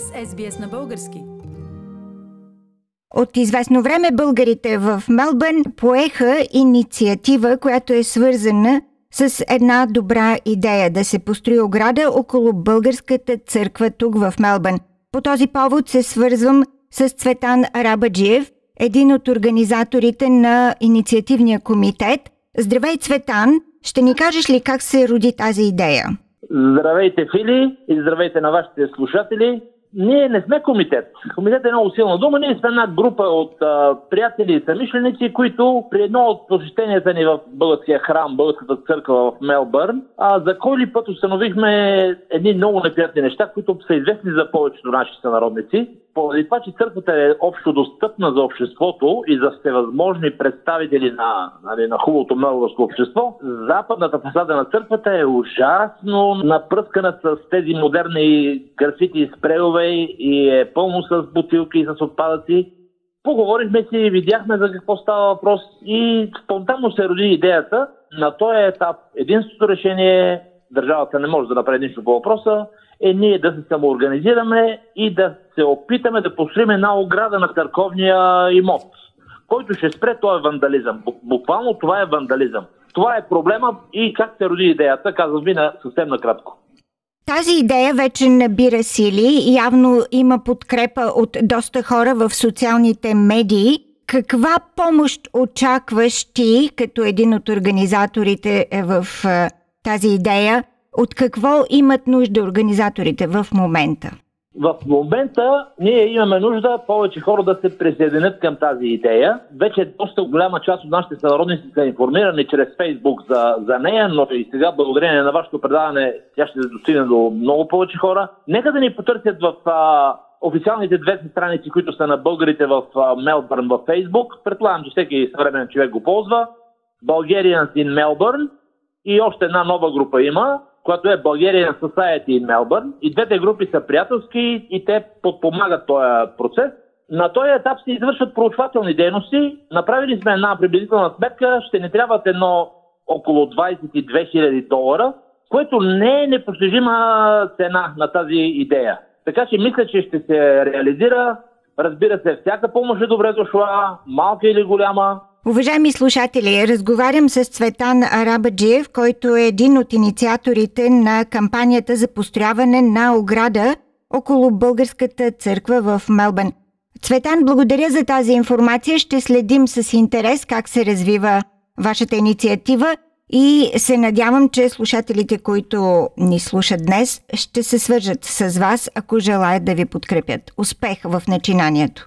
сте с SBS на български. От известно време българите в Мелбърн поеха инициатива, която е свързана с една добра идея да се построи ограда около българската църква тук в Мелбърн. По този повод се свързвам с Цветан Арабаджиев, един от организаторите на инициативния комитет. Здравей, Цветан! Ще ни кажеш ли как се роди тази идея? Здравейте, Фили, и здравейте на вашите слушатели. Ние не сме комитет. Комитет е много силна дума. Ние сме една група от а, приятели и самишленици, които при едно от посещенията ни в българския храм, българската църква в Мелбърн, а, за кой ли път установихме едни много неприятни неща, които са известни за повечето наши сънародници. Поради това, че църквата е общо достъпна за обществото и за всевъзможни представители на, нали, на хубавото мелбърнско общество, западната фасада на църквата е ужасно напръскана с тези модерни графити и спрейове и е пълно с бутилки и с отпадъци. Поговорихме си и видяхме за какво става въпрос и спонтанно се роди идеята на този етап. Единственото решение, държавата не може да направи нищо по въпроса, е ние да се самоорганизираме и да се опитаме да построим една ограда на църковния имот, който ще спре този вандализъм. Буквално това е вандализъм. Това е проблема и как се роди идеята, казвам ви на съвсем накратко. Тази идея вече набира сили, явно има подкрепа от доста хора в социалните медии. Каква помощ очакваш ти, като един от организаторите в тази идея? От какво имат нужда организаторите в момента? В момента ние имаме нужда повече хора да се присъединят към тази идея. Вече доста голяма част от нашите сънародници са информирани чрез Фейсбук за, за нея, но и сега благодарение на вашето предаване тя ще се достигне до много повече хора. Нека да ни потърсят в а, официалните две страници, които са на българите в Мелбърн във Фейсбук. Предполагам, че всеки съвременен човек го ползва. Bulgarians in Melbourne и още една нова група има, която е Bulgarian Society in Melbourne. И двете групи са приятелски и те подпомагат този процес. На този етап се извършват проучвателни дейности. Направили сме една приблизителна сметка. Ще ни трябват едно около 22 000 долара, което не е непостижима цена на тази идея. Така че мисля, че ще се реализира. Разбира се, всяка помощ е добре дошла, малка или голяма. Уважаеми слушатели, разговарям с Цветан Арабаджиев, който е един от инициаторите на кампанията за построяване на ограда около българската църква в Мелбърн. Цветан, благодаря за тази информация. Ще следим с интерес как се развива вашата инициатива и се надявам, че слушателите, които ни слушат днес, ще се свържат с вас, ако желаят да ви подкрепят. Успех в начинанието!